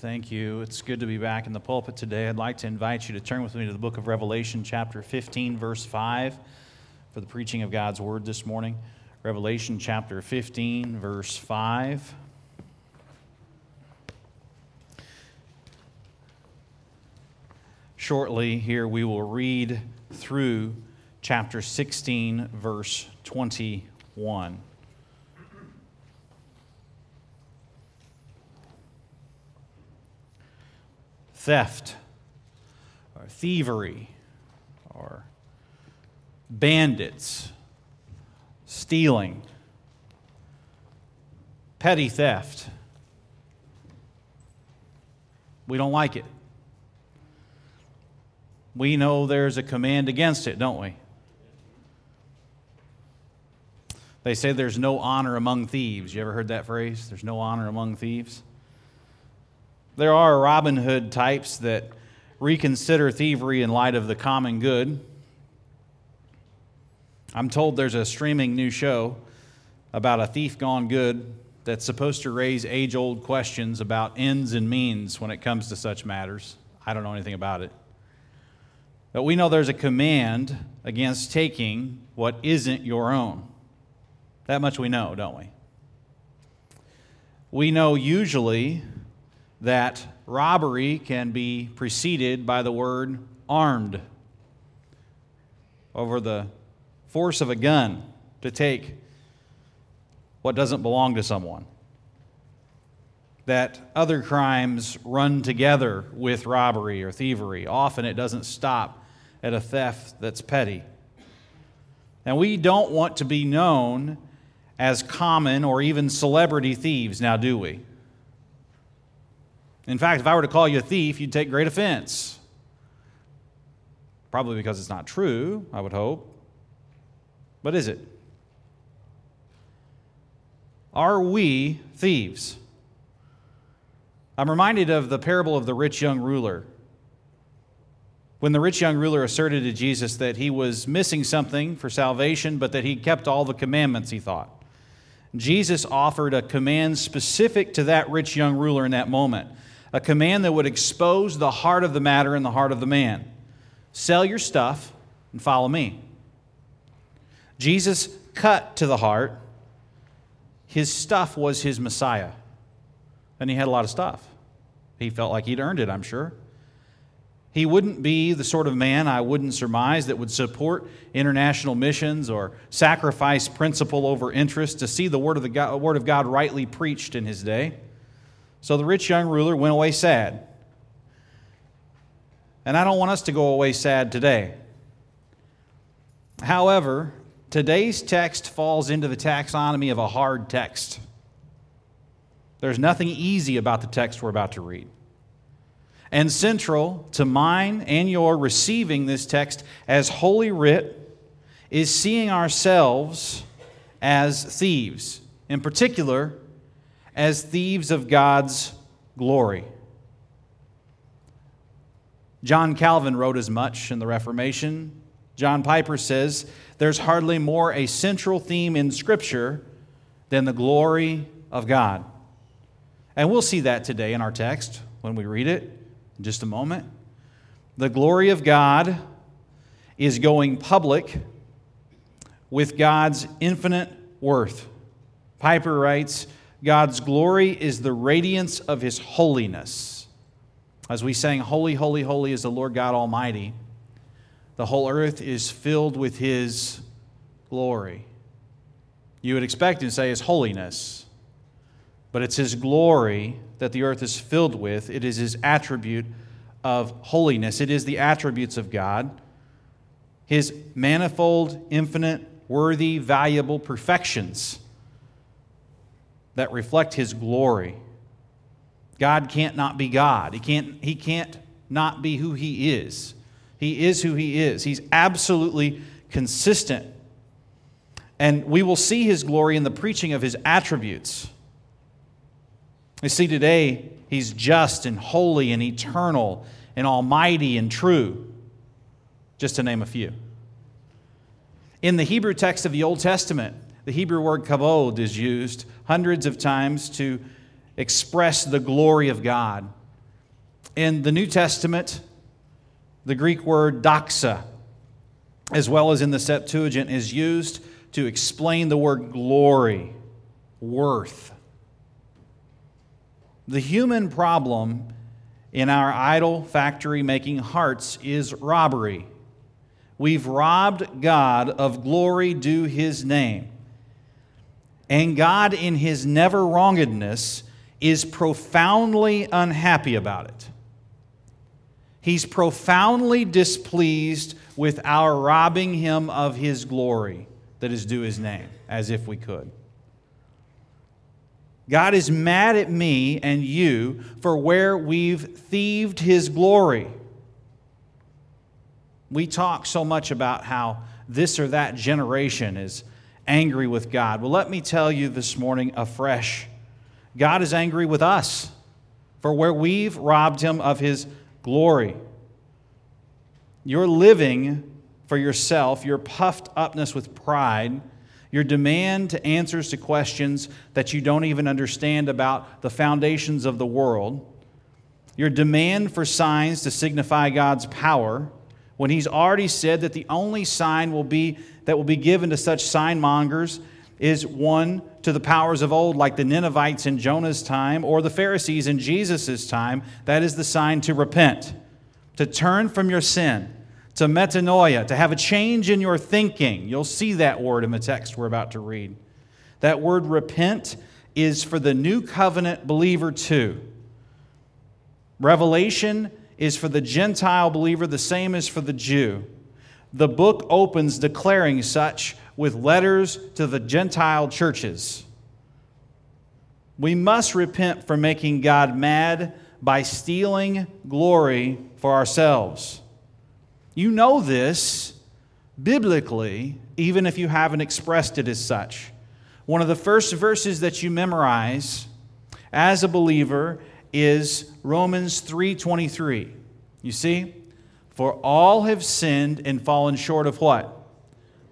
Thank you. It's good to be back in the pulpit today. I'd like to invite you to turn with me to the book of Revelation, chapter 15, verse 5, for the preaching of God's word this morning. Revelation, chapter 15, verse 5. Shortly, here we will read through chapter 16, verse 21. Theft or thievery or bandits, stealing, petty theft. We don't like it. We know there's a command against it, don't we? They say there's no honor among thieves. You ever heard that phrase? There's no honor among thieves. There are Robin Hood types that reconsider thievery in light of the common good. I'm told there's a streaming new show about a thief gone good that's supposed to raise age old questions about ends and means when it comes to such matters. I don't know anything about it. But we know there's a command against taking what isn't your own. That much we know, don't we? We know usually that robbery can be preceded by the word armed over the force of a gun to take what doesn't belong to someone. That other crimes run together with robbery or thievery. Often it doesn't stop at a theft that's petty. And we don't want to be known as common or even celebrity thieves, now do we? In fact, if I were to call you a thief, you'd take great offense. Probably because it's not true, I would hope. But is it? Are we thieves? I'm reminded of the parable of the rich young ruler. When the rich young ruler asserted to Jesus that he was missing something for salvation, but that he kept all the commandments, he thought. Jesus offered a command specific to that rich young ruler in that moment a command that would expose the heart of the matter and the heart of the man. Sell your stuff and follow me. Jesus cut to the heart. His stuff was his Messiah. And he had a lot of stuff. He felt like he'd earned it, I'm sure. He wouldn't be the sort of man I wouldn't surmise that would support international missions or sacrifice principle over interest to see the word of, the God, word of God rightly preached in his day. So the rich young ruler went away sad. And I don't want us to go away sad today. However, today's text falls into the taxonomy of a hard text. There's nothing easy about the text we're about to read. And central to mine and your receiving this text as Holy Writ is seeing ourselves as thieves. In particular, as thieves of God's glory. John Calvin wrote as much in the Reformation. John Piper says there's hardly more a central theme in Scripture than the glory of God. And we'll see that today in our text when we read it in just a moment. The glory of God is going public with God's infinite worth. Piper writes, God's glory is the radiance of his holiness. As we sang, Holy, holy, holy is the Lord God Almighty, the whole earth is filled with his glory. You would expect to say his holiness, but it's his glory that the earth is filled with. It is his attribute of holiness, it is the attributes of God, his manifold, infinite, worthy, valuable perfections that reflect his glory. God can't not be God. He can't, he can't not be who he is. He is who he is. He's absolutely consistent. And we will see his glory in the preaching of his attributes. You see, today, he's just and holy and eternal and almighty and true, just to name a few. In the Hebrew text of the Old Testament, the Hebrew word kavod is used hundreds of times to express the glory of God. In the New Testament, the Greek word doxa, as well as in the Septuagint, is used to explain the word glory, worth. The human problem in our idol factory making hearts is robbery. We've robbed God of glory due his name. And God, in his never wrongedness, is profoundly unhappy about it. He's profoundly displeased with our robbing him of his glory that is due his name, as if we could. God is mad at me and you for where we've thieved his glory. We talk so much about how this or that generation is angry with God. Well, let me tell you this morning afresh God is angry with us for where we've robbed him of his glory. You're living for yourself, your puffed upness with pride your demand to answers to questions that you don't even understand about the foundations of the world, your demand for signs to signify God's power, when He's already said that the only sign will be that will be given to such sign mongers is one to the powers of old, like the Ninevites in Jonah's time or the Pharisees in Jesus' time. That is the sign to repent, to turn from your sin to metanoia, to have a change in your thinking. You'll see that word in the text we're about to read. That word repent is for the new covenant believer too. Revelation is for the Gentile believer, the same as for the Jew. The book opens declaring such with letters to the Gentile churches. We must repent for making God mad by stealing glory for ourselves. You know this biblically, even if you haven't expressed it as such. One of the first verses that you memorize as a believer is Romans 3:23. You see? For all have sinned and fallen short of what?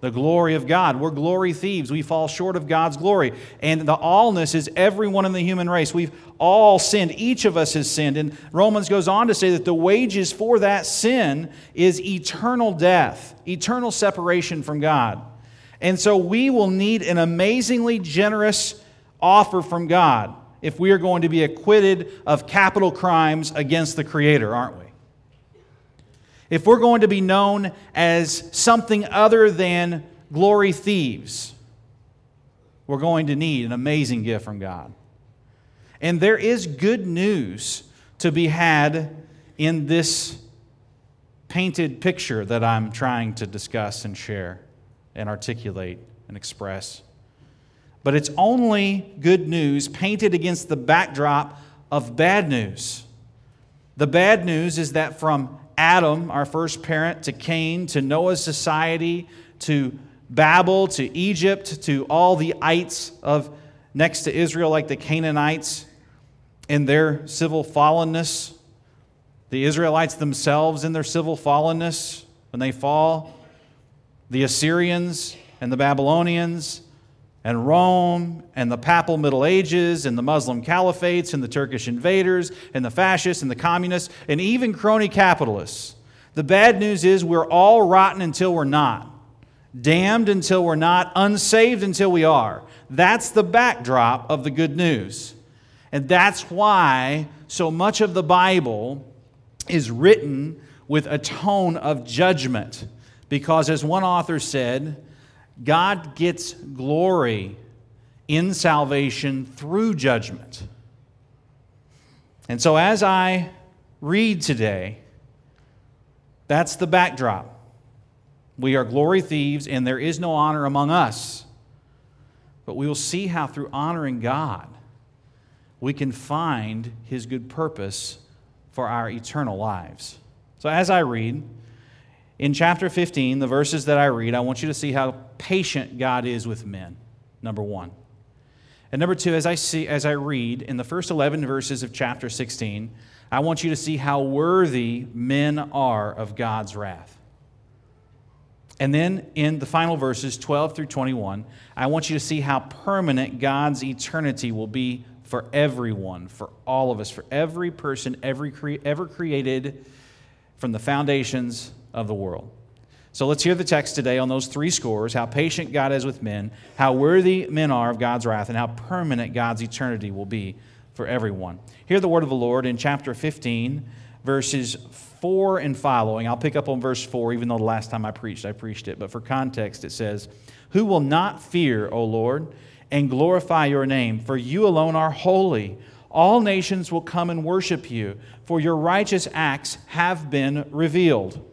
the glory of God. We're glory thieves. We fall short of God's glory. And the allness is everyone in the human race. We've all sinned. Each of us has sinned. And Romans goes on to say that the wages for that sin is eternal death, eternal separation from God. And so we will need an amazingly generous offer from God if we are going to be acquitted of capital crimes against the Creator, aren't we? if we're going to be known as something other than glory thieves, we're going to need an amazing gift from God. And there is good news to be had in this painted picture that I'm trying to discuss and share and articulate and express. But it's only good news painted against the backdrop of bad news. The bad news is that from Adam, our first parent, to Cain, to Noah's society, to Babel, to Egypt, to all the ites of next to Israel, like the Canaanites in their civil fallenness, the Israelites themselves in their civil fallenness when they fall, the Assyrians and the Babylonians, and Rome and the Papal Middle Ages and the Muslim caliphates and the Turkish invaders and the fascists and the communists and even crony capitalists. The bad news is we're all rotten until we're not, damned until we're not, unsaved until we are. That's the backdrop of the good news. And that's why so much of the Bible is written with a tone of judgment. Because, as one author said, God gets glory in salvation through judgment. And so, as I read today, that's the backdrop. We are glory thieves, and there is no honor among us. But we will see how, through honoring God, we can find His good purpose for our eternal lives. So, as I read, in chapter 15, the verses that I read, I want you to see how patient God is with men, number one. And number two, as I see, as I read in the first 11 verses of chapter 16, I want you to see how worthy men are of God's wrath. And then in the final verses, 12 through 21, I want you to see how permanent God's eternity will be for everyone, for all of us, for every person every cre- ever created from the foundations of the world. So let's hear the text today on those three scores how patient God is with men, how worthy men are of God's wrath, and how permanent God's eternity will be for everyone. Hear the word of the Lord in chapter 15, verses 4 and following. I'll pick up on verse 4, even though the last time I preached, I preached it. But for context, it says, Who will not fear, O Lord? and glorify your name, for you alone are holy. All nations will come and worship you, for your righteous acts have been revealed.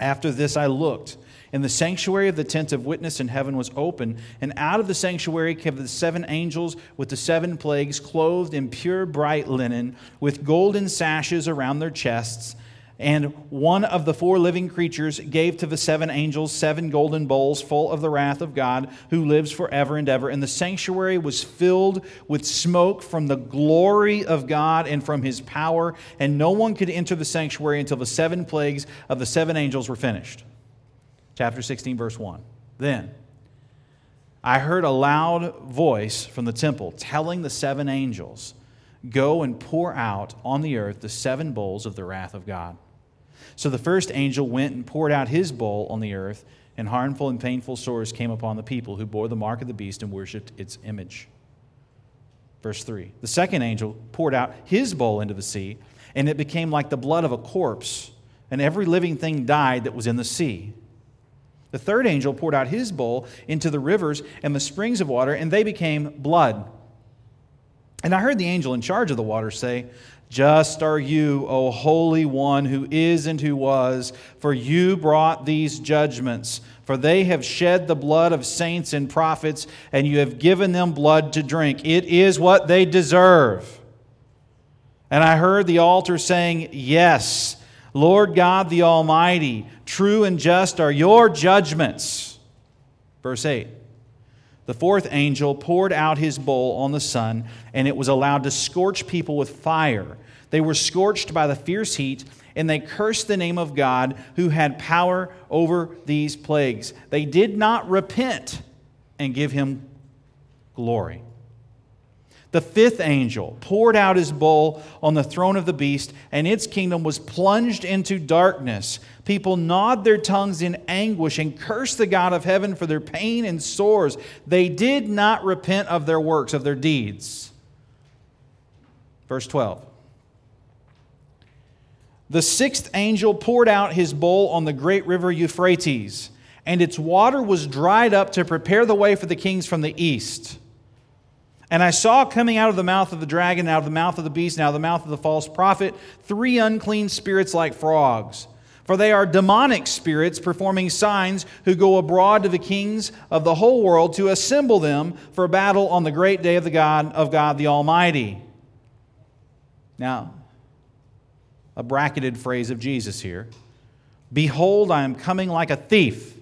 After this I looked, and the sanctuary of the tent of witness in heaven was open, and out of the sanctuary came the seven angels with the seven plagues, clothed in pure bright linen, with golden sashes around their chests. And one of the four living creatures gave to the seven angels seven golden bowls full of the wrath of God who lives forever and ever. And the sanctuary was filled with smoke from the glory of God and from his power. And no one could enter the sanctuary until the seven plagues of the seven angels were finished. Chapter 16, verse 1. Then I heard a loud voice from the temple telling the seven angels, Go and pour out on the earth the seven bowls of the wrath of God. So the first angel went and poured out his bowl on the earth, and harmful and painful sores came upon the people who bore the mark of the beast and worshipped its image. Verse 3 The second angel poured out his bowl into the sea, and it became like the blood of a corpse, and every living thing died that was in the sea. The third angel poured out his bowl into the rivers and the springs of water, and they became blood. And I heard the angel in charge of the water say, just are you, O Holy One, who is and who was, for you brought these judgments. For they have shed the blood of saints and prophets, and you have given them blood to drink. It is what they deserve. And I heard the altar saying, Yes, Lord God the Almighty, true and just are your judgments. Verse 8. The fourth angel poured out his bowl on the sun, and it was allowed to scorch people with fire. They were scorched by the fierce heat, and they cursed the name of God who had power over these plagues. They did not repent and give him glory. The fifth angel poured out his bowl on the throne of the beast, and its kingdom was plunged into darkness. People gnawed their tongues in anguish and cursed the God of heaven for their pain and sores. They did not repent of their works, of their deeds. Verse 12. The sixth angel poured out his bowl on the great river Euphrates, and its water was dried up to prepare the way for the kings from the east. And I saw coming out of the mouth of the dragon, out of the mouth of the beast, and out of the mouth of the false prophet, three unclean spirits like frogs. For they are demonic spirits performing signs who go abroad to the kings of the whole world to assemble them for battle on the great day of the God of God the Almighty. Now, a bracketed phrase of Jesus here. Behold, I am coming like a thief.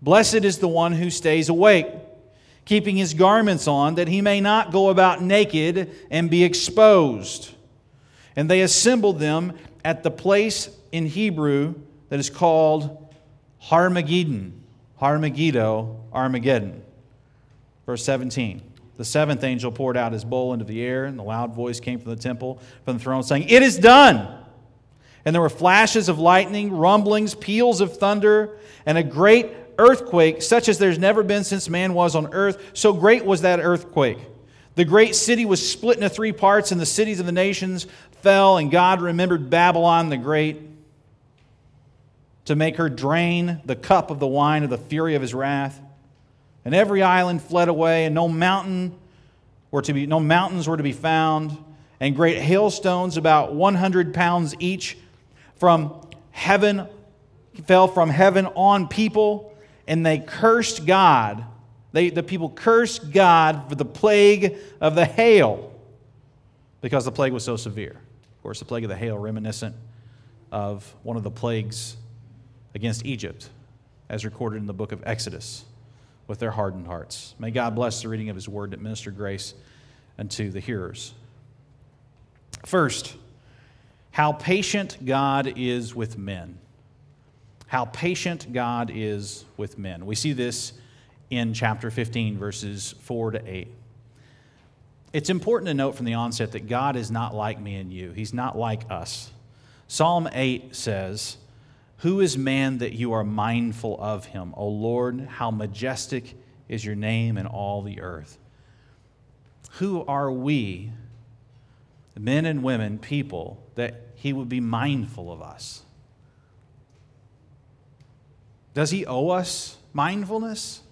Blessed is the one who stays awake keeping his garments on, that he may not go about naked and be exposed. And they assembled them at the place in Hebrew that is called Harmageddon. Harmageddo, Armageddon. Verse 17. The seventh angel poured out his bowl into the air, and the loud voice came from the temple, from the throne, saying, It is done! And there were flashes of lightning, rumblings, peals of thunder, and a great earthquake, such as there's never been since man was on earth. So great was that earthquake. The great city was split into three parts, and the cities of the nations fell, and God remembered Babylon the Great to make her drain the cup of the wine of the fury of his wrath. And every island fled away, and no mountain were to be no mountains were to be found, and great hailstones about 100 pounds each from heaven fell from heaven on people and they cursed God. They, the people cursed God for the plague of the hail because the plague was so severe. Of course, the plague of the hail reminiscent of one of the plagues against Egypt, as recorded in the book of Exodus, with their hardened hearts. May God bless the reading of His word that minister grace unto the hearers. First, how patient God is with men how patient God is with men. We see this in chapter 15, verses 4 to 8. It's important to note from the onset that God is not like me and you, He's not like us. Psalm 8 says, Who is man that you are mindful of him? O Lord, how majestic is your name in all the earth. Who are we, men and women, people, that he would be mindful of us? Does he owe us mindfulness?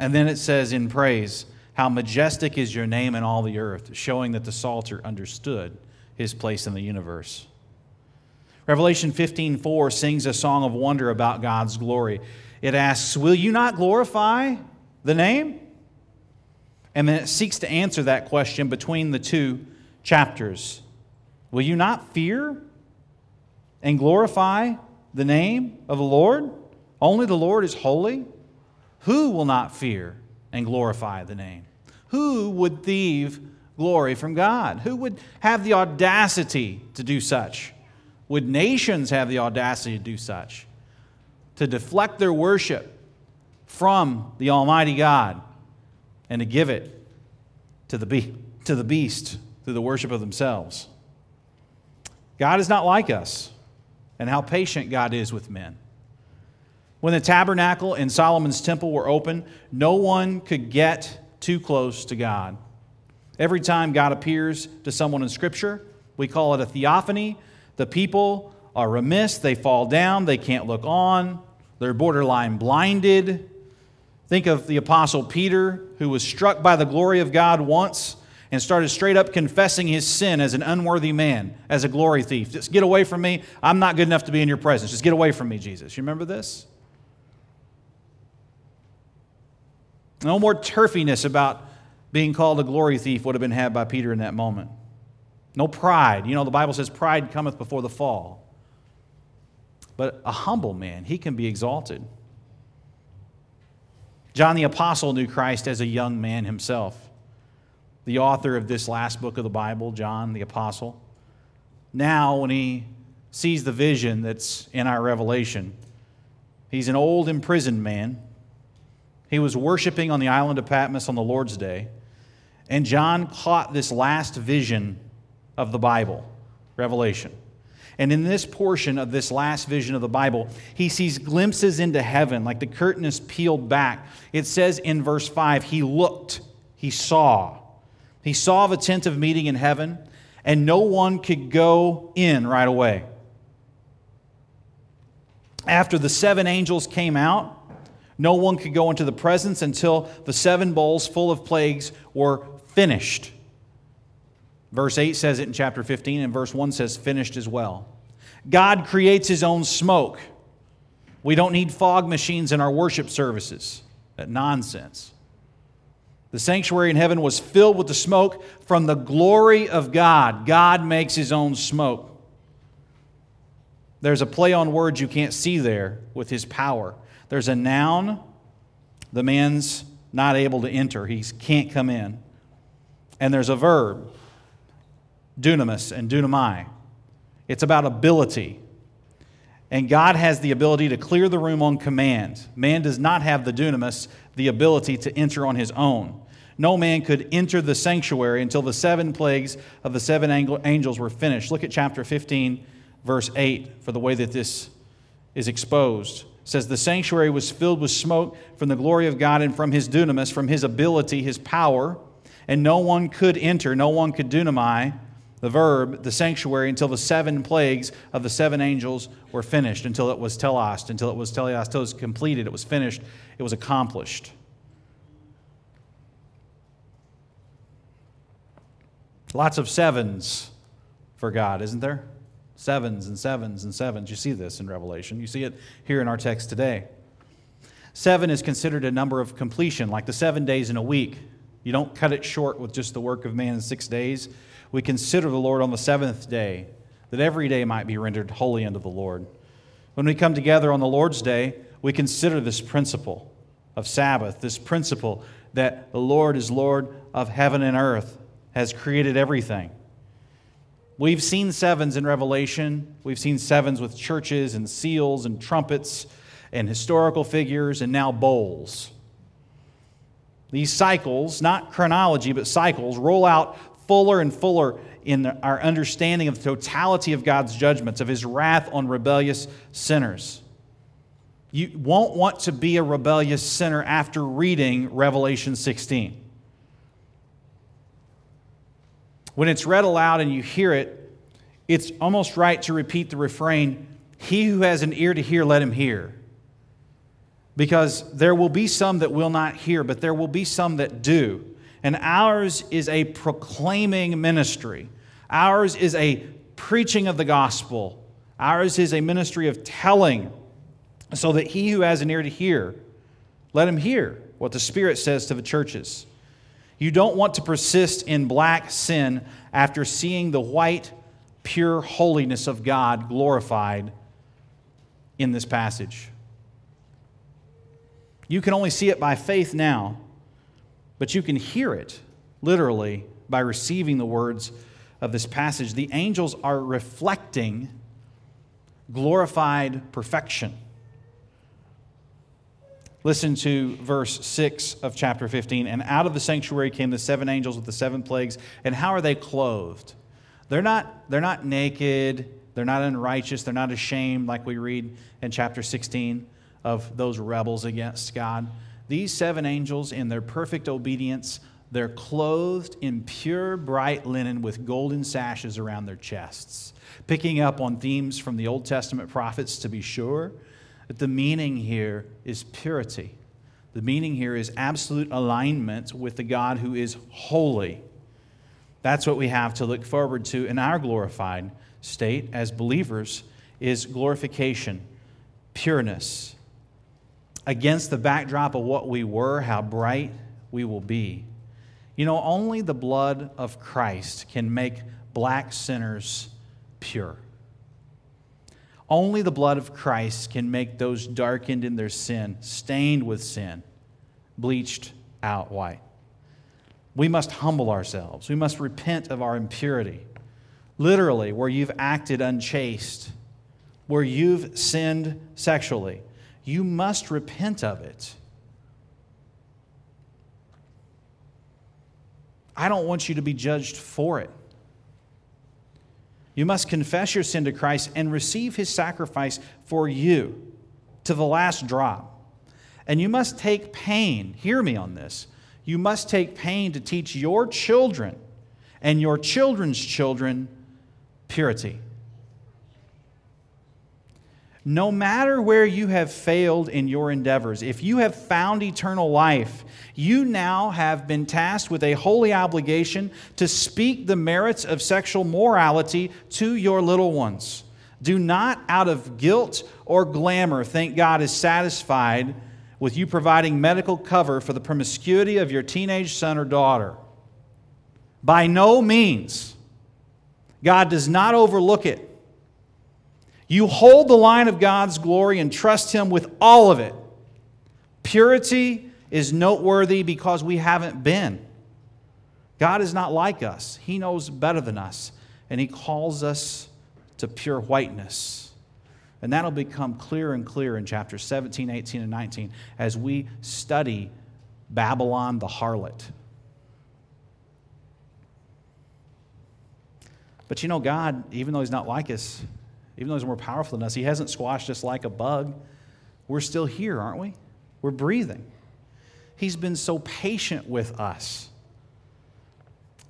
And then it says in praise, How majestic is your name in all the earth, showing that the Psalter understood his place in the universe. Revelation 15:4 sings a song of wonder about God's glory. It asks, "Will you not glorify the name?" And then it seeks to answer that question between the two chapters. Will you not fear and glorify the name of the Lord? Only the Lord is holy. Who will not fear and glorify the name? Who would thieve glory from God? Who would have the audacity to do such? Would nations have the audacity to do such? To deflect their worship from the Almighty God and to give it to the, be- to the beast through the worship of themselves. God is not like us, and how patient God is with men. When the tabernacle and Solomon's temple were open, no one could get too close to God. Every time God appears to someone in Scripture, we call it a theophany. The people are remiss, they fall down, they can't look on, they're borderline blinded. Think of the Apostle Peter, who was struck by the glory of God once and started straight up confessing his sin as an unworthy man, as a glory thief. Just get away from me. I'm not good enough to be in your presence. Just get away from me, Jesus. You remember this? No more turfiness about being called a glory thief would have been had by Peter in that moment. No pride. You know, the Bible says pride cometh before the fall. But a humble man, he can be exalted. John the Apostle knew Christ as a young man himself. The author of this last book of the Bible, John the Apostle. Now, when he sees the vision that's in our revelation, he's an old imprisoned man he was worshiping on the island of Patmos on the Lord's day, and John caught this last vision of the Bible, Revelation. And in this portion of this last vision of the Bible, he sees glimpses into heaven, like the curtain is peeled back. It says in verse 5 he looked, he saw. He saw the tent of meeting in heaven, and no one could go in right away. After the seven angels came out, no one could go into the presence until the seven bowls full of plagues were finished. Verse 8 says it in chapter 15, and verse 1 says finished as well. God creates his own smoke. We don't need fog machines in our worship services. That nonsense. The sanctuary in heaven was filled with the smoke from the glory of God. God makes his own smoke. There's a play on words you can't see there with his power. There's a noun, the man's not able to enter, he can't come in. And there's a verb, dunamis and dunamai. It's about ability. And God has the ability to clear the room on command. Man does not have the dunamis, the ability to enter on his own. No man could enter the sanctuary until the seven plagues of the seven angels were finished. Look at chapter 15, verse 8, for the way that this is exposed says the sanctuary was filled with smoke from the glory of God and from his dunamis, from his ability, his power, and no one could enter, no one could dunamai, the verb, the sanctuary, until the seven plagues of the seven angels were finished, until it was telos, until it was teleos, until it was completed, it was finished, it was accomplished. Lots of sevens for God, isn't there? Sevens and sevens and sevens. You see this in Revelation. You see it here in our text today. Seven is considered a number of completion, like the seven days in a week. You don't cut it short with just the work of man in six days. We consider the Lord on the seventh day, that every day might be rendered holy unto the Lord. When we come together on the Lord's day, we consider this principle of Sabbath, this principle that the Lord is Lord of heaven and earth, has created everything. We've seen sevens in Revelation. We've seen sevens with churches and seals and trumpets. and historical figures and now bowls. These cycles, not chronology, but cycles, roll out fuller and fuller in our understanding of the totality of God's judgments, of his wrath on rebellious sinners. You won't want to be a rebellious sinner after reading Revelation 16. When it's read aloud and you hear it, it's almost right to repeat the refrain He who has an ear to hear, let him hear. Because there will be some that will not hear, but there will be some that do. And ours is a proclaiming ministry. Ours is a preaching of the gospel. Ours is a ministry of telling, so that he who has an ear to hear, let him hear what the Spirit says to the churches. You don't want to persist in black sin after seeing the white, pure holiness of God glorified in this passage. You can only see it by faith now, but you can hear it literally by receiving the words of this passage. The angels are reflecting glorified perfection. Listen to verse 6 of chapter 15. And out of the sanctuary came the seven angels with the seven plagues. And how are they clothed? They're not, they're not naked, they're not unrighteous, they're not ashamed, like we read in chapter 16 of those rebels against God. These seven angels, in their perfect obedience, they're clothed in pure, bright linen with golden sashes around their chests, picking up on themes from the Old Testament prophets to be sure. But the meaning here is purity. The meaning here is absolute alignment with the God who is holy. That's what we have to look forward to in our glorified state as believers is glorification, pureness, against the backdrop of what we were, how bright we will be. You know, only the blood of Christ can make black sinners pure. Only the blood of Christ can make those darkened in their sin, stained with sin, bleached out white. We must humble ourselves. We must repent of our impurity. Literally, where you've acted unchaste, where you've sinned sexually, you must repent of it. I don't want you to be judged for it. You must confess your sin to Christ and receive his sacrifice for you to the last drop. And you must take pain, hear me on this. You must take pain to teach your children and your children's children purity. No matter where you have failed in your endeavors, if you have found eternal life, you now have been tasked with a holy obligation to speak the merits of sexual morality to your little ones. Do not, out of guilt or glamour, think God is satisfied with you providing medical cover for the promiscuity of your teenage son or daughter. By no means. God does not overlook it. You hold the line of God's glory and trust Him with all of it. Purity is noteworthy because we haven't been. God is not like us, He knows better than us, and He calls us to pure whiteness. And that'll become clearer and clearer in chapters 17, 18, and 19 as we study Babylon the harlot. But you know, God, even though He's not like us, even though he's more powerful than us, he hasn't squashed us like a bug. We're still here, aren't we? We're breathing. He's been so patient with us.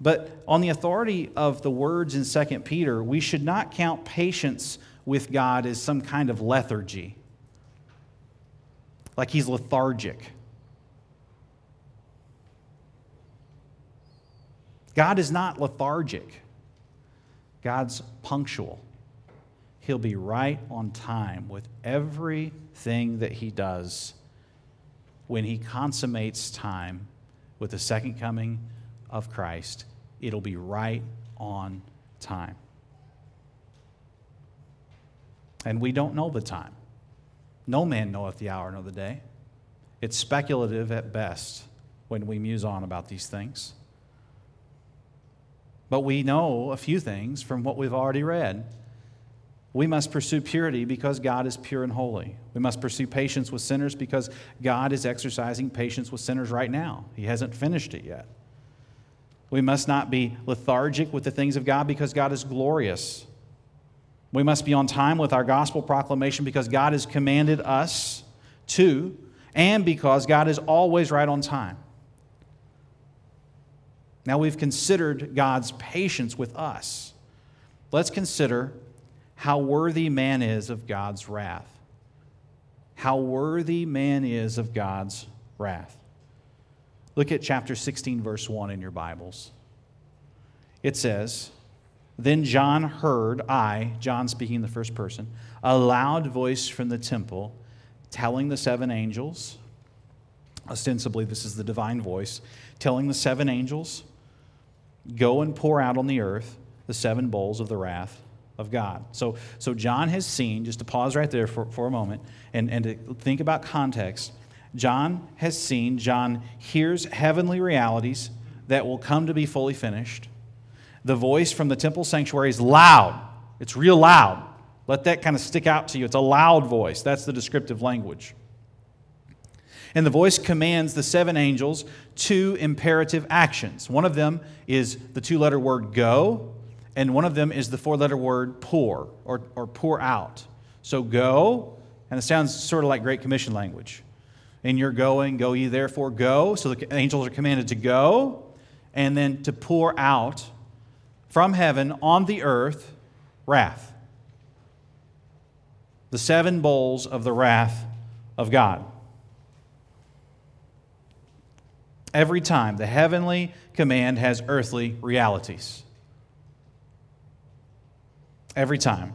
But on the authority of the words in 2 Peter, we should not count patience with God as some kind of lethargy, like he's lethargic. God is not lethargic, God's punctual. He'll be right on time with everything that he does when he consummates time with the second coming of Christ. It'll be right on time. And we don't know the time. No man knoweth the hour nor the day. It's speculative at best when we muse on about these things. But we know a few things from what we've already read We must pursue purity because God is pure and holy. We must pursue patience with sinners because God is exercising patience with sinners right now. He hasn't finished it yet. We must not be lethargic with the things of God because God is glorious. We must be on time with our gospel proclamation because God has commanded us to, and because God is always right on time. Now we've considered God's patience with us. Let's consider how worthy man is of God's wrath. How worthy man is of God's wrath. Look at chapter 16, verse 1 in your Bibles. It says, Then John heard, I, John speaking in the first person, a loud voice from the temple telling the seven angels, ostensibly, this is the divine voice, telling the seven angels, Go and pour out on the earth the seven bowls of the wrath of God. So, so John has seen, just to pause right there for, for a moment and, and to think about context, John has seen, John hears heavenly realities that will come to be fully finished. The voice from the temple sanctuary is loud, it's real loud. Let that kind of stick out to you. It's a loud voice. That's the descriptive language. And the voice commands the seven angels two imperative actions. One of them is the two letter word go, and one of them is the four letter word pour or, or pour out. So go, and it sounds sort of like Great Commission language. And you're going, go ye therefore go. So the angels are commanded to go, and then to pour out from heaven on the earth wrath. The seven bowls of the wrath of God. Every time the heavenly command has earthly realities. Every time.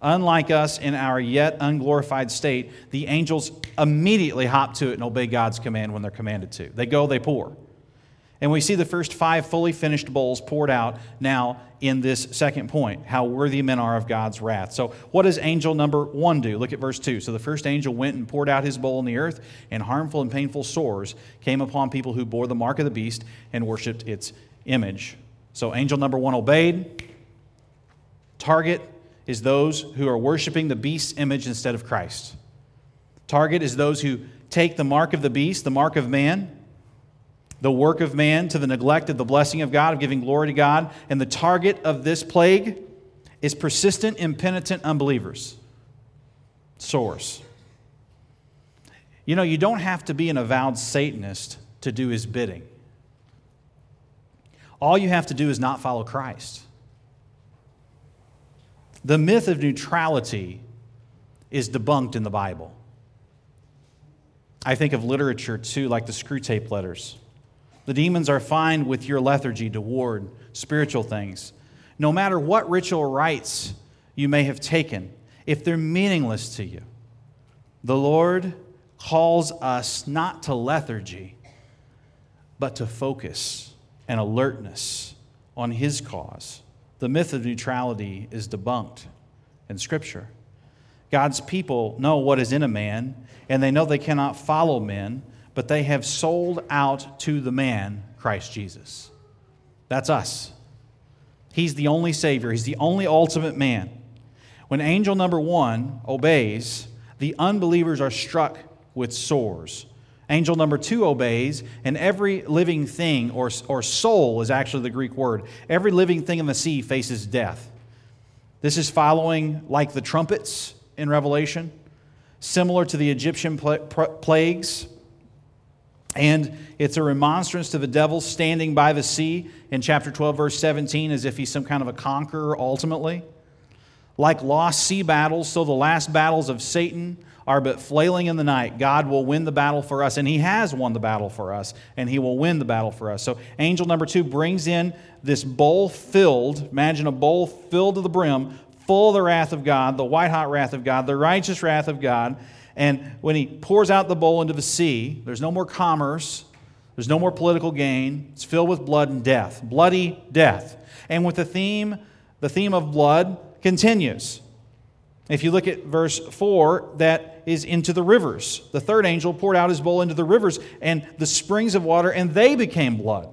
Unlike us in our yet unglorified state, the angels immediately hop to it and obey God's command when they're commanded to. They go, they pour. And we see the first five fully finished bowls poured out now in this second point how worthy men are of God's wrath. So, what does angel number one do? Look at verse 2. So, the first angel went and poured out his bowl on the earth, and harmful and painful sores came upon people who bore the mark of the beast and worshiped its image. So, angel number one obeyed Target is those who are worshiping the beast's image instead of Christ. Target is those who take the mark of the beast, the mark of man, the work of man to the neglect of the blessing of God, of giving glory to God. And the target of this plague is persistent, impenitent unbelievers. Source. You know, you don't have to be an avowed Satanist to do his bidding. All you have to do is not follow Christ. The myth of neutrality is debunked in the Bible. I think of literature too, like the Screwtape letters. The demons are fine with your lethargy toward spiritual things. No matter what ritual rites you may have taken, if they're meaningless to you, the Lord calls us not to lethargy, but to focus and alertness on His cause the myth of neutrality is debunked in Scripture. God's people know what is in a man, and they know they cannot follow men, but they have sold out to the man, Christ Jesus. That's us. He's the only Savior, He's the only ultimate man. When angel number one obeys, the unbelievers are struck with sores. Angel number two obeys, and every living thing, or, or soul is actually the Greek word, every living thing in the sea faces death. This is following like the trumpets in Revelation, similar to the Egyptian plagues. And it's a remonstrance to the devil standing by the sea in chapter 12, verse 17, as if he's some kind of a conqueror ultimately. Like lost sea battles, so the last battles of Satan are but flailing in the night. God will win the battle for us, and He has won the battle for us, and He will win the battle for us. So, angel number two brings in this bowl filled, imagine a bowl filled to the brim, full of the wrath of God, the white hot wrath of God, the righteous wrath of God. And when He pours out the bowl into the sea, there's no more commerce, there's no more political gain. It's filled with blood and death, bloody death. And with the theme, the theme of blood continues. If you look at verse 4, that is into the rivers. The third angel poured out his bowl into the rivers and the springs of water, and they became blood.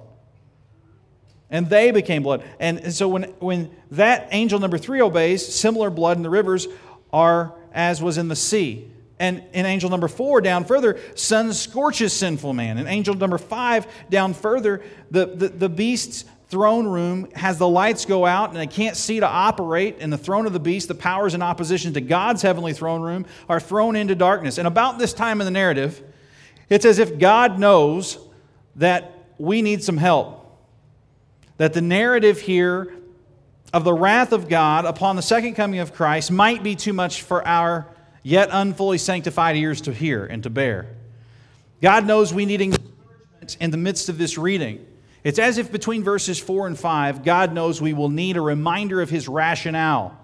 and they became blood. And so when, when that angel number three obeys, similar blood in the rivers are as was in the sea. And in angel number four, down further, sun scorches sinful man. And angel number five, down further, the, the, the beast's throne room has the lights go out and they can't see to operate. And the throne of the beast, the powers in opposition to God's heavenly throne room, are thrown into darkness. And about this time in the narrative, it's as if God knows that we need some help. That the narrative here of the wrath of God upon the second coming of Christ might be too much for our yet unfully sanctified ears to hear and to bear. God knows we need encouragement in the midst of this reading. It's as if between verses 4 and 5, God knows we will need a reminder of his rationale,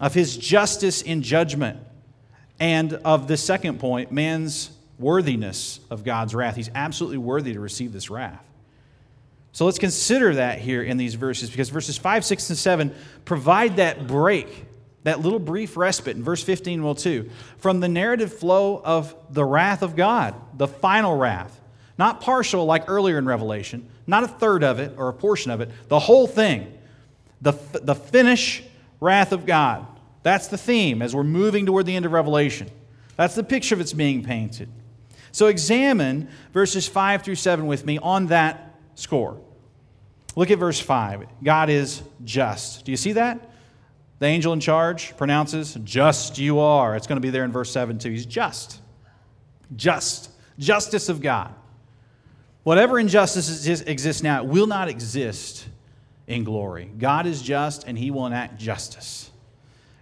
of his justice in judgment, and of the second point, man's worthiness of God's wrath. He's absolutely worthy to receive this wrath. So let's consider that here in these verses because verses 5, 6, and 7 provide that break, that little brief respite. In verse 15 will too, from the narrative flow of the wrath of God, the final wrath. Not partial like earlier in Revelation, not a third of it or a portion of it, the whole thing. The, the finish wrath of God. That's the theme as we're moving toward the end of Revelation. That's the picture that's being painted. So examine verses 5 through 7 with me on that score. Look at verse 5. God is just. Do you see that? The angel in charge pronounces, Just you are. It's going to be there in verse 7 too. He's just. Just. Justice of God. Whatever injustice exists now, will not exist in glory. God is just and he will enact justice.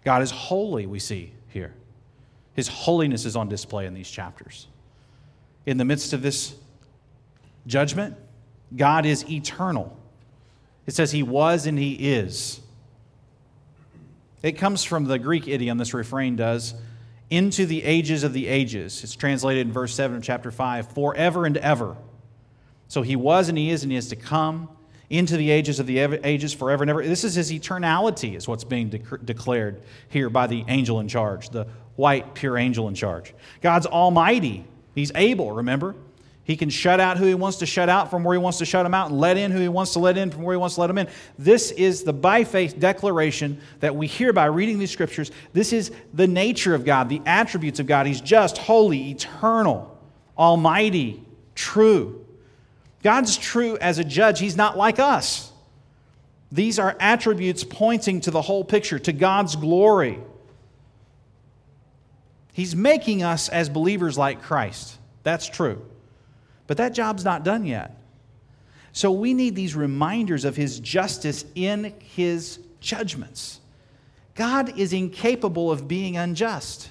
God is holy, we see here. His holiness is on display in these chapters. In the midst of this judgment, God is eternal. It says he was and he is. It comes from the Greek idiom, this refrain does, into the ages of the ages. It's translated in verse 7 of chapter 5, forever and ever. So he was and he is and he is to come into the ages of the ages forever and ever. This is his eternality, is what's being de- declared here by the angel in charge, the white, pure angel in charge. God's almighty. He's able, remember? He can shut out who he wants to shut out from where he wants to shut them out and let in who he wants to let in from where he wants to let them in. This is the by faith declaration that we hear by reading these scriptures. This is the nature of God, the attributes of God. He's just, holy, eternal, almighty, true. God's true as a judge. He's not like us. These are attributes pointing to the whole picture, to God's glory. He's making us as believers like Christ. That's true. But that job's not done yet. So we need these reminders of his justice in his judgments. God is incapable of being unjust.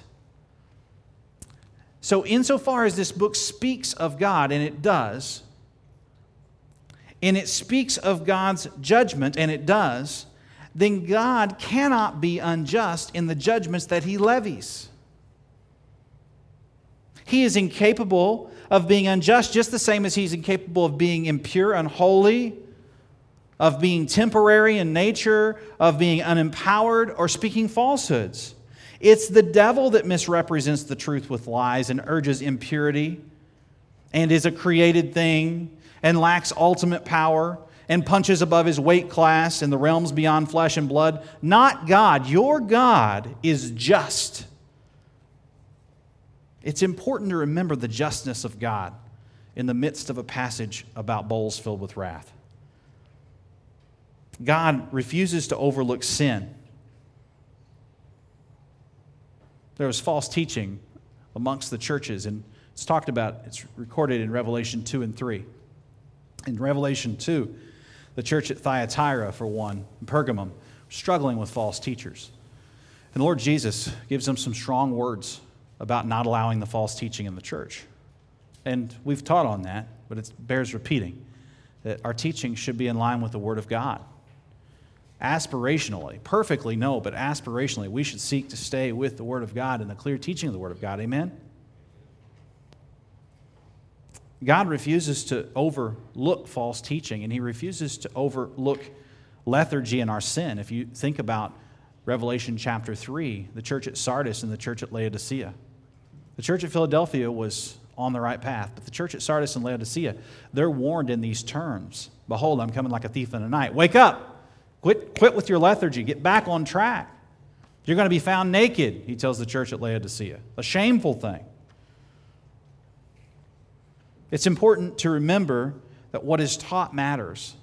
So, insofar as this book speaks of God, and it does, and it speaks of God's judgment, and it does, then God cannot be unjust in the judgments that he levies. He is incapable of being unjust, just the same as he's incapable of being impure, unholy, of being temporary in nature, of being unempowered, or speaking falsehoods. It's the devil that misrepresents the truth with lies and urges impurity and is a created thing and lacks ultimate power and punches above his weight class in the realms beyond flesh and blood. Not God. Your God is just. It's important to remember the justness of God in the midst of a passage about bowls filled with wrath. God refuses to overlook sin. There was false teaching amongst the churches, and it's talked about, it's recorded in Revelation 2 and 3. In Revelation 2, the church at Thyatira, for one, Pergamum, struggling with false teachers. And the Lord Jesus gives them some strong words about not allowing the false teaching in the church. And we've taught on that, but it bears repeating that our teaching should be in line with the Word of God. Aspirationally, perfectly no, but aspirationally, we should seek to stay with the Word of God and the clear teaching of the Word of God. Amen? God refuses to overlook false teaching, and He refuses to overlook lethargy and our sin. If you think about Revelation chapter 3, the church at Sardis and the church at Laodicea. The church at Philadelphia was on the right path. But the church at Sardis and Laodicea, they're warned in these terms Behold, I'm coming like a thief in the night. Wake up. Quit, quit with your lethargy. Get back on track. You're going to be found naked, he tells the church at Laodicea. A shameful thing. It's important to remember that what is taught matters.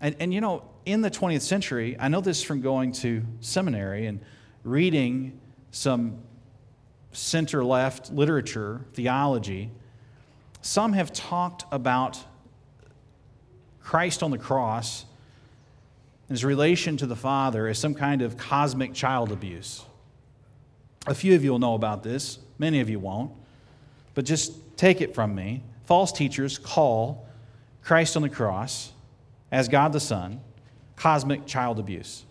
And, and you know, in the 20th century, I know this from going to seminary and reading some center left literature, theology. Some have talked about Christ on the cross and his relation to the Father as some kind of cosmic child abuse. A few of you will know about this, many of you won't, but just take it from me. False teachers call Christ on the cross as God the Son cosmic child abuse.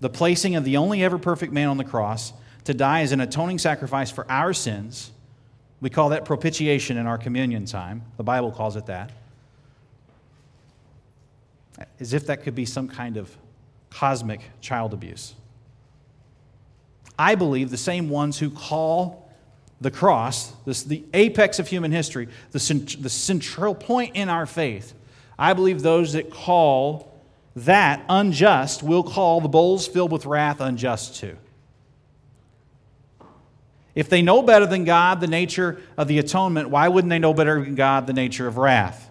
The placing of the only ever perfect man on the cross to die as an atoning sacrifice for our sins. We call that propitiation in our communion time. The Bible calls it that. As if that could be some kind of cosmic child abuse. I believe the same ones who call the cross, this, the apex of human history, the, cent- the central point in our faith, I believe those that call that unjust will call the bowls filled with wrath unjust too. If they know better than God the nature of the atonement, why wouldn't they know better than God the nature of wrath?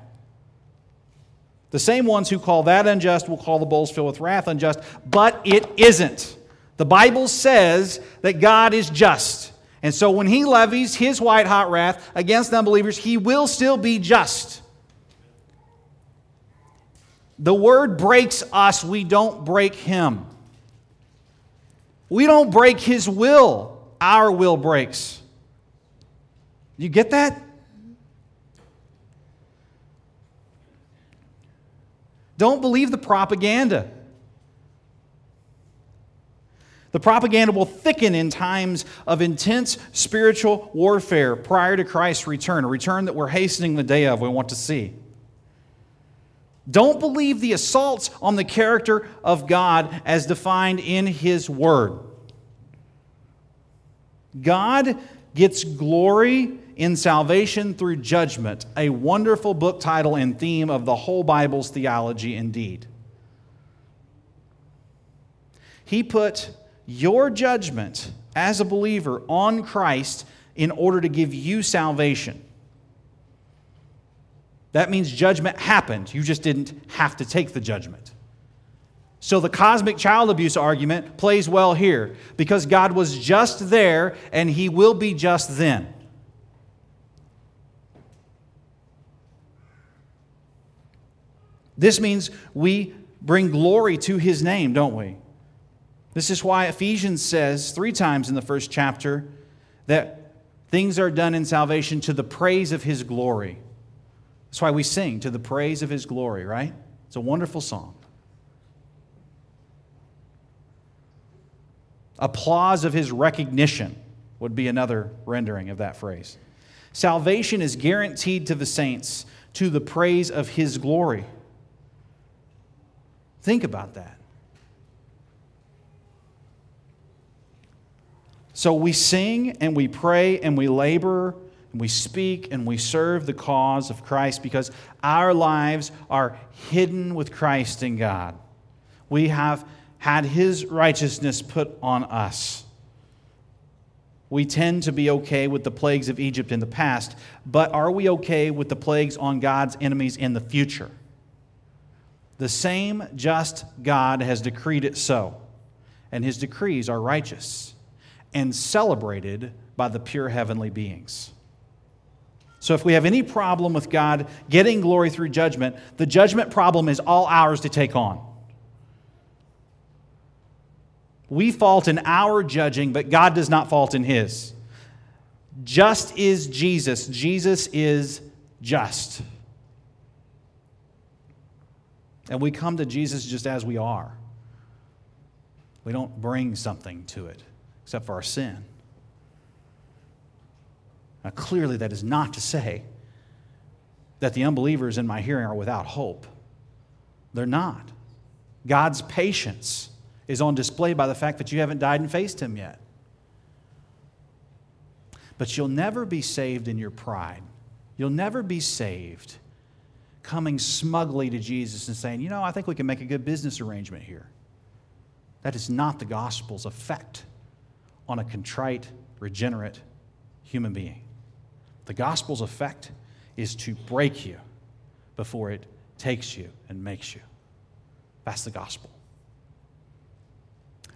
The same ones who call that unjust will call the bowls filled with wrath unjust, but it isn't. The Bible says that God is just. And so when he levies his white hot wrath against unbelievers, he will still be just. The word breaks us, we don't break him. We don't break his will, our will breaks. You get that? Don't believe the propaganda. The propaganda will thicken in times of intense spiritual warfare prior to Christ's return, a return that we're hastening the day of, we want to see. Don't believe the assaults on the character of God as defined in His Word. God gets glory in salvation through judgment, a wonderful book title and theme of the whole Bible's theology, indeed. He put your judgment as a believer on Christ in order to give you salvation. That means judgment happened. You just didn't have to take the judgment. So the cosmic child abuse argument plays well here because God was just there and he will be just then. This means we bring glory to his name, don't we? This is why Ephesians says three times in the first chapter that things are done in salvation to the praise of his glory. That's why we sing to the praise of his glory, right? It's a wonderful song. Applause of his recognition would be another rendering of that phrase. Salvation is guaranteed to the saints to the praise of his glory. Think about that. So we sing and we pray and we labor and we speak and we serve the cause of Christ because our lives are hidden with Christ in God. We have had his righteousness put on us. We tend to be okay with the plagues of Egypt in the past, but are we okay with the plagues on God's enemies in the future? The same just God has decreed it so, and his decrees are righteous and celebrated by the pure heavenly beings. So, if we have any problem with God getting glory through judgment, the judgment problem is all ours to take on. We fault in our judging, but God does not fault in his. Just is Jesus. Jesus is just. And we come to Jesus just as we are. We don't bring something to it except for our sin. Now, clearly, that is not to say that the unbelievers in my hearing are without hope. They're not. God's patience is on display by the fact that you haven't died and faced Him yet. But you'll never be saved in your pride. You'll never be saved coming smugly to Jesus and saying, you know, I think we can make a good business arrangement here. That is not the gospel's effect on a contrite, regenerate human being. The gospel's effect is to break you before it takes you and makes you. That's the gospel.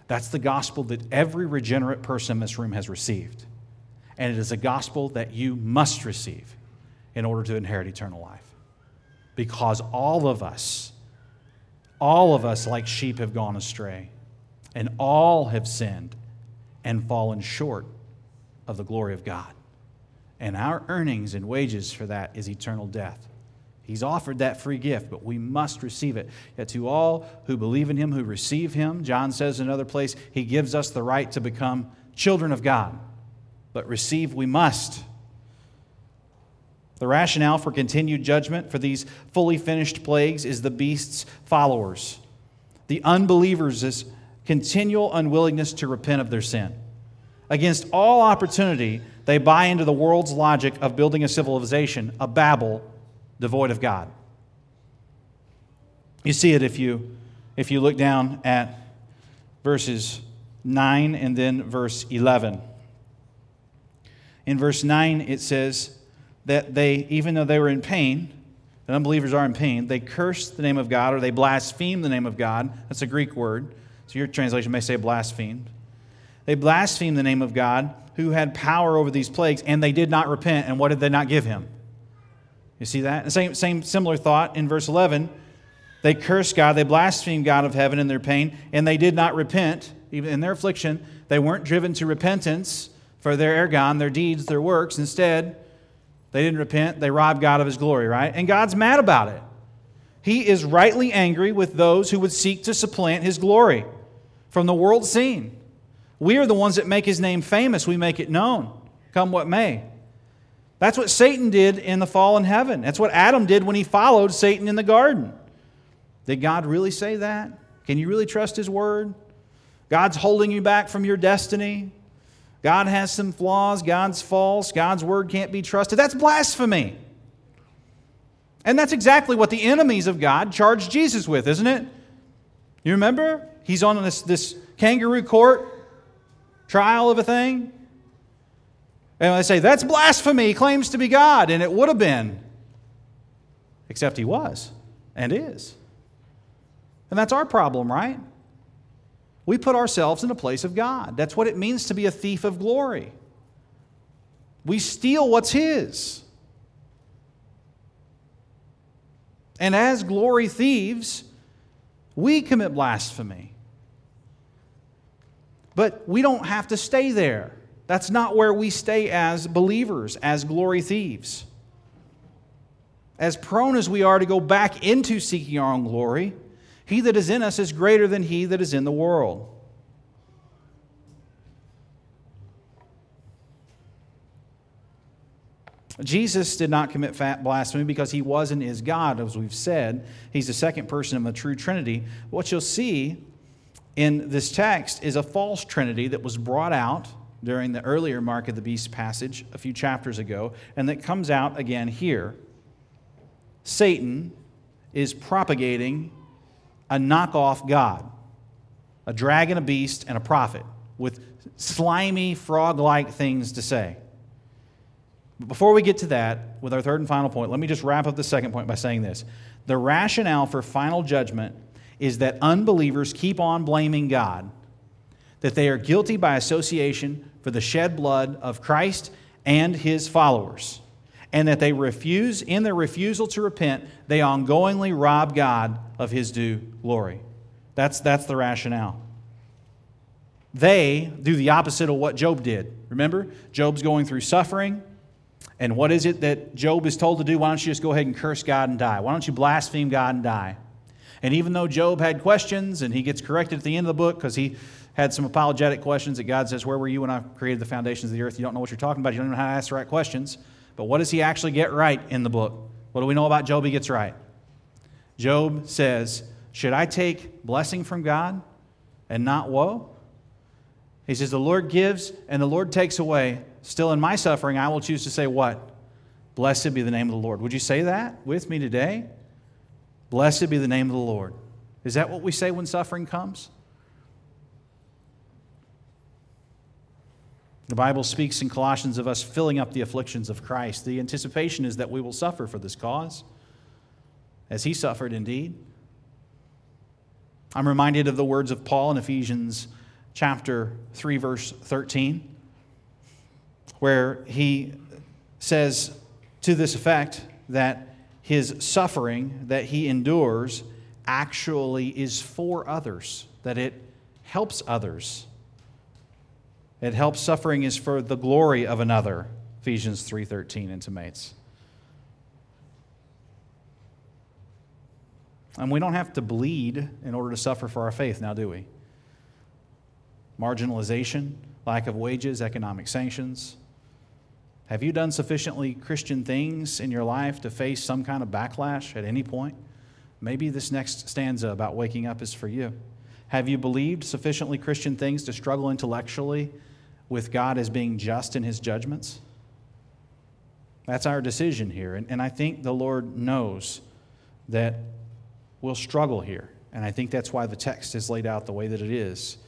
That's the gospel that every regenerate person in this room has received. And it is a gospel that you must receive in order to inherit eternal life. Because all of us, all of us like sheep have gone astray, and all have sinned and fallen short of the glory of God. And our earnings and wages for that is eternal death. He's offered that free gift, but we must receive it. Yet to all who believe in him, who receive him, John says in another place, he gives us the right to become children of God. But receive we must. The rationale for continued judgment for these fully finished plagues is the beast's followers, the unbelievers' continual unwillingness to repent of their sin. Against all opportunity, they buy into the world's logic of building a civilization, a Babel devoid of God. You see it if you, if you look down at verses 9 and then verse 11. In verse 9, it says that they, even though they were in pain, the unbelievers are in pain, they curse the name of God or they blaspheme the name of God. That's a Greek word. So your translation may say blasphemed. They blasphemed the name of God who had power over these plagues, and they did not repent. And what did they not give him? You see that? Same, same similar thought in verse 11. They cursed God, they blasphemed God of heaven in their pain, and they did not repent. Even in their affliction, they weren't driven to repentance for their ergon, their deeds, their works. Instead, they didn't repent. They robbed God of his glory, right? And God's mad about it. He is rightly angry with those who would seek to supplant his glory from the world scene. We are the ones that make his name famous. We make it known, come what may. That's what Satan did in the fallen heaven. That's what Adam did when he followed Satan in the garden. Did God really say that? Can you really trust his word? God's holding you back from your destiny. God has some flaws. God's false. God's word can't be trusted. That's blasphemy. And that's exactly what the enemies of God charged Jesus with, isn't it? You remember? He's on this, this kangaroo court trial of a thing. And they say, that's blasphemy. He claims to be God. And it would have been. Except he was and is. And that's our problem, right? We put ourselves in the place of God. That's what it means to be a thief of glory. We steal what's his. And as glory thieves, we commit blasphemy. But we don't have to stay there. That's not where we stay as believers, as glory thieves. As prone as we are to go back into seeking our own glory, he that is in us is greater than he that is in the world. Jesus did not commit blasphemy because he was and is God, as we've said. He's the second person of the true Trinity. What you'll see in this text is a false Trinity that was brought out during the earlier Mark of the Beast passage a few chapters ago, and that comes out again here. Satan is propagating a knockoff God, a dragon, a beast, and a prophet with slimy, frog like things to say. But before we get to that, with our third and final point, let me just wrap up the second point by saying this. The rationale for final judgment is that unbelievers keep on blaming God, that they are guilty by association for the shed blood of Christ and his followers, and that they refuse, in their refusal to repent, they ongoingly rob God of his due glory. That's, that's the rationale. They do the opposite of what Job did. Remember? Job's going through suffering. And what is it that Job is told to do? Why don't you just go ahead and curse God and die? Why don't you blaspheme God and die? And even though Job had questions and he gets corrected at the end of the book because he had some apologetic questions that God says, Where were you when I created the foundations of the earth? You don't know what you're talking about. You don't know how to ask the right questions. But what does he actually get right in the book? What do we know about Job he gets right? Job says, Should I take blessing from God and not woe? He says, The Lord gives and the Lord takes away. Still in my suffering, I will choose to say, What? Blessed be the name of the Lord. Would you say that with me today? Blessed be the name of the Lord. Is that what we say when suffering comes? The Bible speaks in Colossians of us filling up the afflictions of Christ. The anticipation is that we will suffer for this cause, as he suffered indeed. I'm reminded of the words of Paul in Ephesians chapter 3 verse 13 where he says to this effect that his suffering that he endures actually is for others that it helps others it helps suffering is for the glory of another ephesians 3.13 intimates and we don't have to bleed in order to suffer for our faith now do we marginalization, lack of wages, economic sanctions? Have you done sufficiently Christian things in your life to face some kind of backlash at any point? Maybe this next stanza about waking up is for you. Have you believed sufficiently Christian things to struggle intellectually with God as being just in his judgments? That's our decision here. And, and I think the Lord knows that we'll struggle here. And I think that's why the text is laid out the way that it is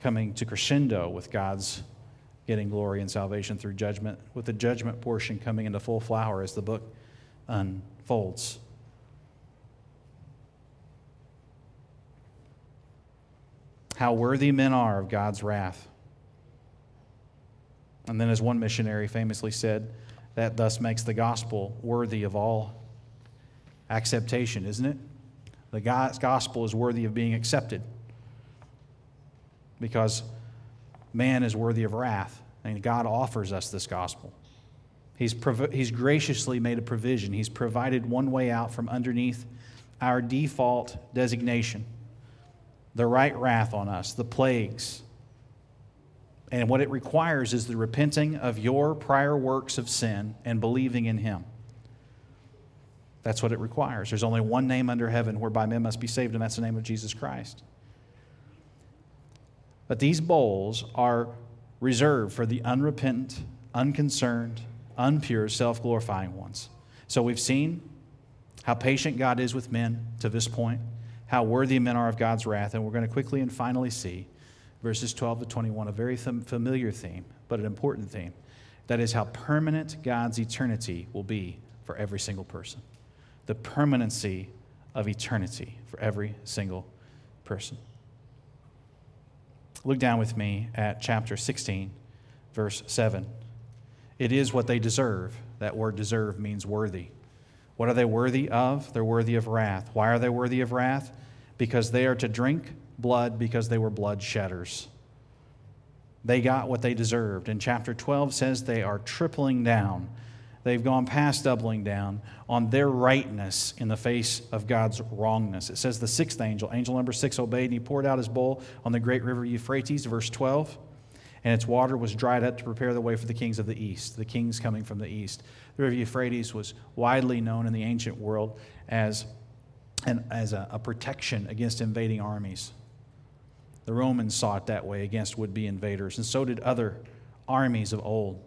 coming to crescendo with God's getting glory and salvation through judgment, with the judgment portion coming into full flower as the book unfolds. How worthy men are of God's wrath. And then, as one missionary famously said, that thus makes the gospel worthy of all acceptation, isn't it? The gospel is worthy of being accepted because man is worthy of wrath. And God offers us this gospel. He's, prov- he's graciously made a provision, He's provided one way out from underneath our default designation the right wrath on us, the plagues. And what it requires is the repenting of your prior works of sin and believing in Him. That's what it requires. There's only one name under heaven whereby men must be saved, and that's the name of Jesus Christ. But these bowls are reserved for the unrepentant, unconcerned, unpure, self glorifying ones. So we've seen how patient God is with men to this point, how worthy men are of God's wrath, and we're going to quickly and finally see verses 12 to 21, a very familiar theme, but an important theme. That is how permanent God's eternity will be for every single person. The permanency of eternity for every single person. Look down with me at chapter 16, verse 7. It is what they deserve. That word deserve means worthy. What are they worthy of? They're worthy of wrath. Why are they worthy of wrath? Because they are to drink blood because they were blood shedders. They got what they deserved. And chapter 12 says they are tripling down They've gone past doubling down on their rightness in the face of God's wrongness. It says the sixth angel, angel number six, obeyed, and he poured out his bowl on the great river Euphrates, verse 12. And its water was dried up to prepare the way for the kings of the east, the kings coming from the east. The river Euphrates was widely known in the ancient world as, an, as a, a protection against invading armies. The Romans saw it that way against would be invaders, and so did other armies of old.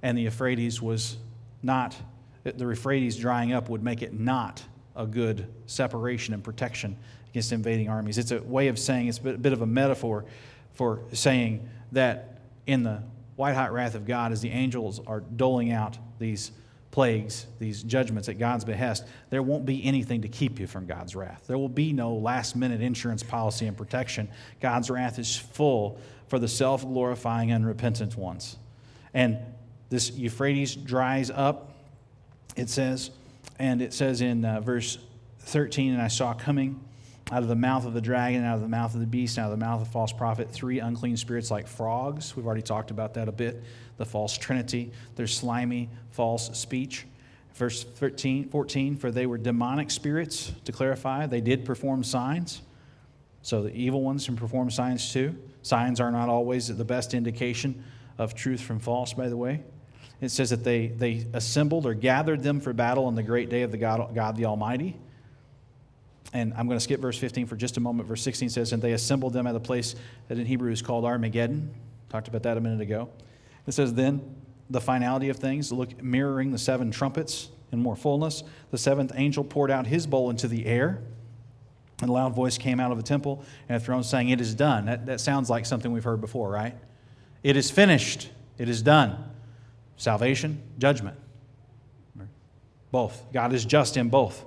And the Euphrates was not, the Euphrates drying up would make it not a good separation and protection against invading armies. It's a way of saying, it's a bit of a metaphor for saying that in the white hot wrath of God, as the angels are doling out these plagues, these judgments at God's behest, there won't be anything to keep you from God's wrath. There will be no last minute insurance policy and protection. God's wrath is full for the self glorifying, unrepentant ones. And this Euphrates dries up, it says, and it says in uh, verse 13, and I saw coming out of the mouth of the dragon, out of the mouth of the beast, out of the mouth of the false prophet, three unclean spirits like frogs. We've already talked about that a bit. The false trinity, their slimy false speech. Verse 13, 14, for they were demonic spirits, to clarify. They did perform signs. So the evil ones can perform signs too. Signs are not always the best indication of truth from false, by the way. It says that they, they assembled or gathered them for battle on the great day of the God, God the Almighty. And I'm going to skip verse 15 for just a moment. Verse 16 says, And they assembled them at the place that in Hebrew is called Armageddon. Talked about that a minute ago. It says, Then the finality of things, look, mirroring the seven trumpets in more fullness. The seventh angel poured out his bowl into the air, and a loud voice came out of the temple and the throne saying, It is done. That, that sounds like something we've heard before, right? It is finished. It is done. Salvation, judgment. Both. God is just in both.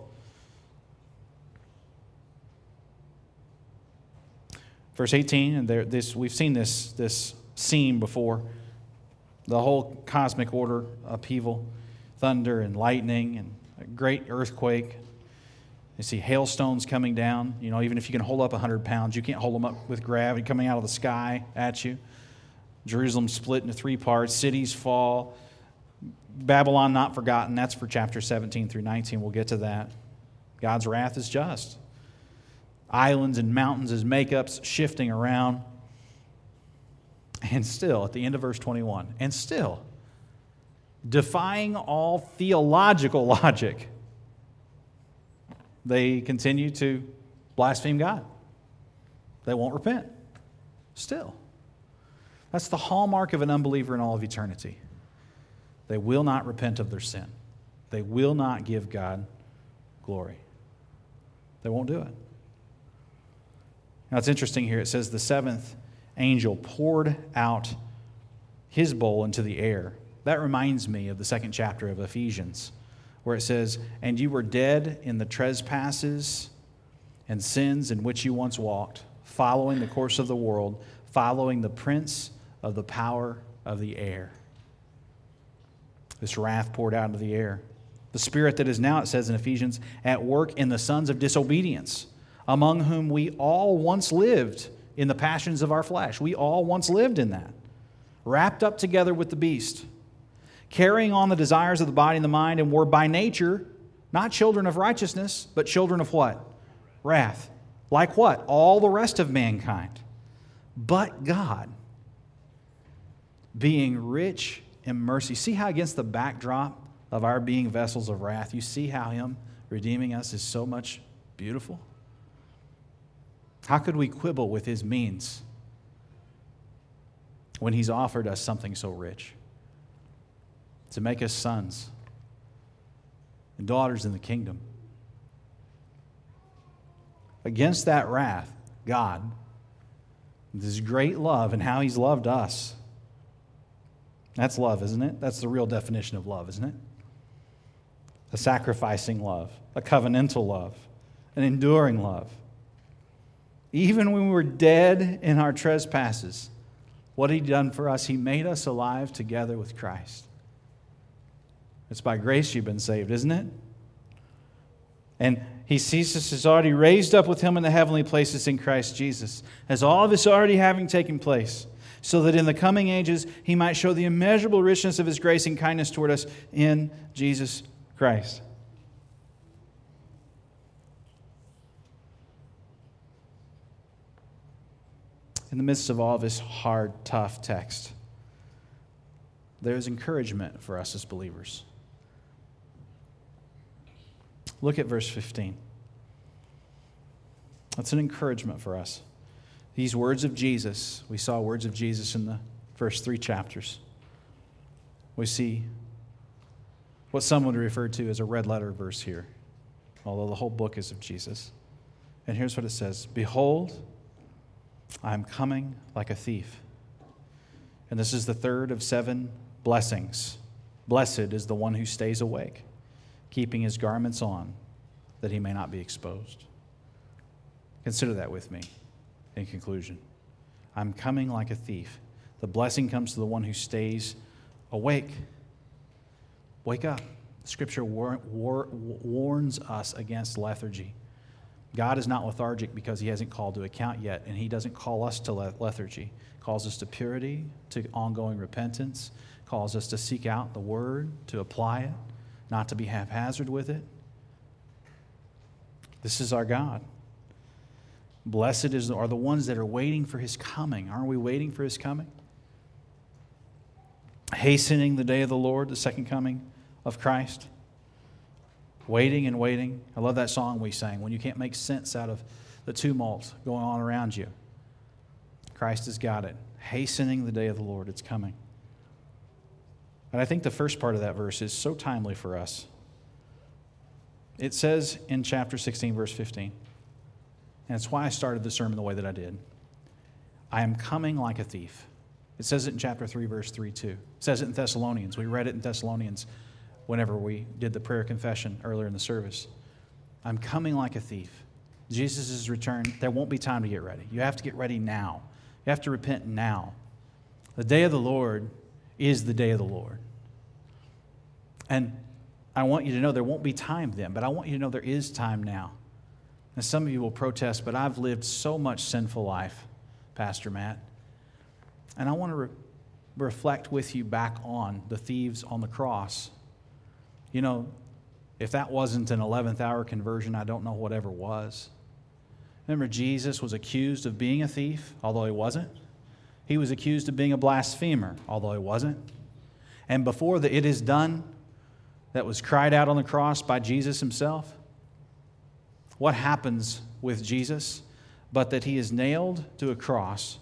Verse 18, and there, this, we've seen this, this scene before the whole cosmic order upheaval, thunder and lightning and a great earthquake. You see hailstones coming down. You know, even if you can hold up 100 pounds, you can't hold them up with gravity coming out of the sky at you. Jerusalem split into three parts, cities fall. Babylon not forgotten. That's for chapter 17 through 19. We'll get to that. God's wrath is just. Islands and mountains as makeups shifting around. And still, at the end of verse 21, and still, defying all theological logic, they continue to blaspheme God. They won't repent. Still. That's the hallmark of an unbeliever in all of eternity. They will not repent of their sin, they will not give God glory. They won't do it. Now, it's interesting here. It says the seventh angel poured out his bowl into the air. That reminds me of the second chapter of Ephesians, where it says, And you were dead in the trespasses and sins in which you once walked, following the course of the world, following the prince of the power of the air. This wrath poured out into the air. The spirit that is now, it says in Ephesians, at work in the sons of disobedience, among whom we all once lived in the passions of our flesh. We all once lived in that, wrapped up together with the beast, carrying on the desires of the body and the mind, and were by nature not children of righteousness, but children of what? Wrath. Like what? All the rest of mankind. But God, being rich in mercy. See how, against the backdrop of our being vessels of wrath, you see how Him redeeming us is so much beautiful? How could we quibble with his means when he's offered us something so rich? To make us sons and daughters in the kingdom. Against that wrath, God, this great love and how he's loved us. That's love, isn't it? That's the real definition of love, isn't it? A sacrificing love, a covenantal love, an enduring love. Even when we were dead in our trespasses, what He done for us, He made us alive together with Christ. It's by grace you've been saved, isn't it? And He sees us as already raised up with Him in the heavenly places in Christ Jesus, as all of this already having taken place, so that in the coming ages He might show the immeasurable richness of His grace and kindness toward us in Jesus Christ. in the midst of all this hard, tough text, there is encouragement for us as believers. Look at verse 15. That's an encouragement for us. These words of Jesus, we saw words of Jesus in the first three chapters. We see what some would refer to as a red letter verse here, although the whole book is of Jesus. And here's what it says Behold, I am coming like a thief. And this is the third of seven blessings. Blessed is the one who stays awake, keeping his garments on, that he may not be exposed. Consider that with me in conclusion. I'm coming like a thief. The blessing comes to the one who stays awake. Wake up. Scripture war, war, warns us against lethargy. God is not lethargic because he hasn't called to account yet, and he doesn't call us to lethargy. He calls us to purity, to ongoing repentance, calls us to seek out the word, to apply it, not to be haphazard with it. This is our God. Blessed is, are the ones that are waiting for his coming. Aren't we waiting for his coming? Hastening the day of the Lord, the second coming of Christ. waiting and waiting. I love that song we sang when you can't make sense out of the tumult going on around you. Christ has got it. Hastening the day of the Lord, it's coming. And I think the first part of that verse is so timely for us. It says in chapter 16, verse 15, and it's why I started the sermon the way that I did I am coming like a thief. It says it in chapter 3, verse 3 too. It says it in Thessalonians. We read it in Thessalonians whenever we did the prayer confession earlier in the service. I'm coming like a thief. Jesus' return, there won't be time to get ready. You have to get ready now. You have to repent now. The day of the Lord is the day of the Lord. And I want you to know there won't be time then, but I want you to know there is time now. And some of you will protest, but I've lived so much sinful life, Pastor Matt. And I want to re- reflect with you back on the thieves on the cross. You know, if that wasn't an 11th hour conversion, I don't know what ever was. Remember, Jesus was accused of being a thief, although he wasn't. He was accused of being a blasphemer, although he wasn't. And before the it is done that was cried out on the cross by Jesus himself, what happens with Jesus? But that he is nailed to a cross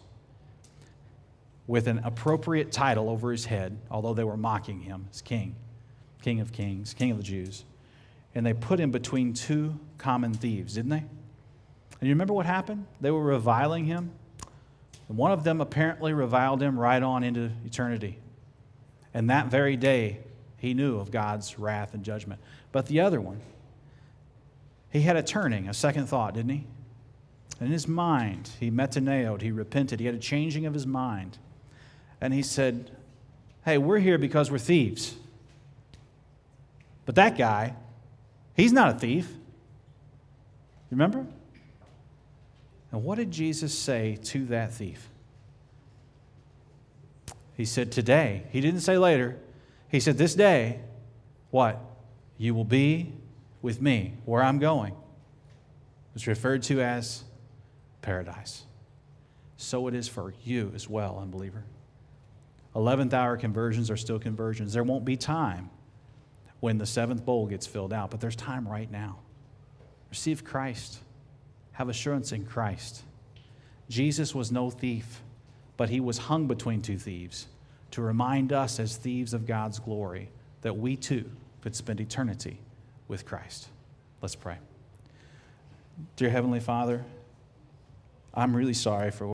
with an appropriate title over his head, although they were mocking him as king, king of kings, king of the Jews. And they put him between two common thieves, didn't they? And you remember what happened? They were reviling him. And one of them apparently reviled him right on into eternity. And that very day, he knew of God's wrath and judgment. But the other one, he had a turning, a second thought, didn't he? In his mind, he metaneoed, he repented, he had a changing of his mind and he said, Hey, we're here because we're thieves. But that guy, he's not a thief. Remember? And what did Jesus say to that thief? He said, Today. He didn't say later. He said, This day, what? You will be with me where I'm going. It's referred to as paradise. So it is for you as well, unbeliever. 11th hour conversions are still conversions. There won't be time when the seventh bowl gets filled out, but there's time right now. Receive Christ, have assurance in Christ. Jesus was no thief, but he was hung between two thieves to remind us, as thieves of God's glory, that we too could spend eternity with Christ. Let's pray. Dear Heavenly Father, I'm really sorry for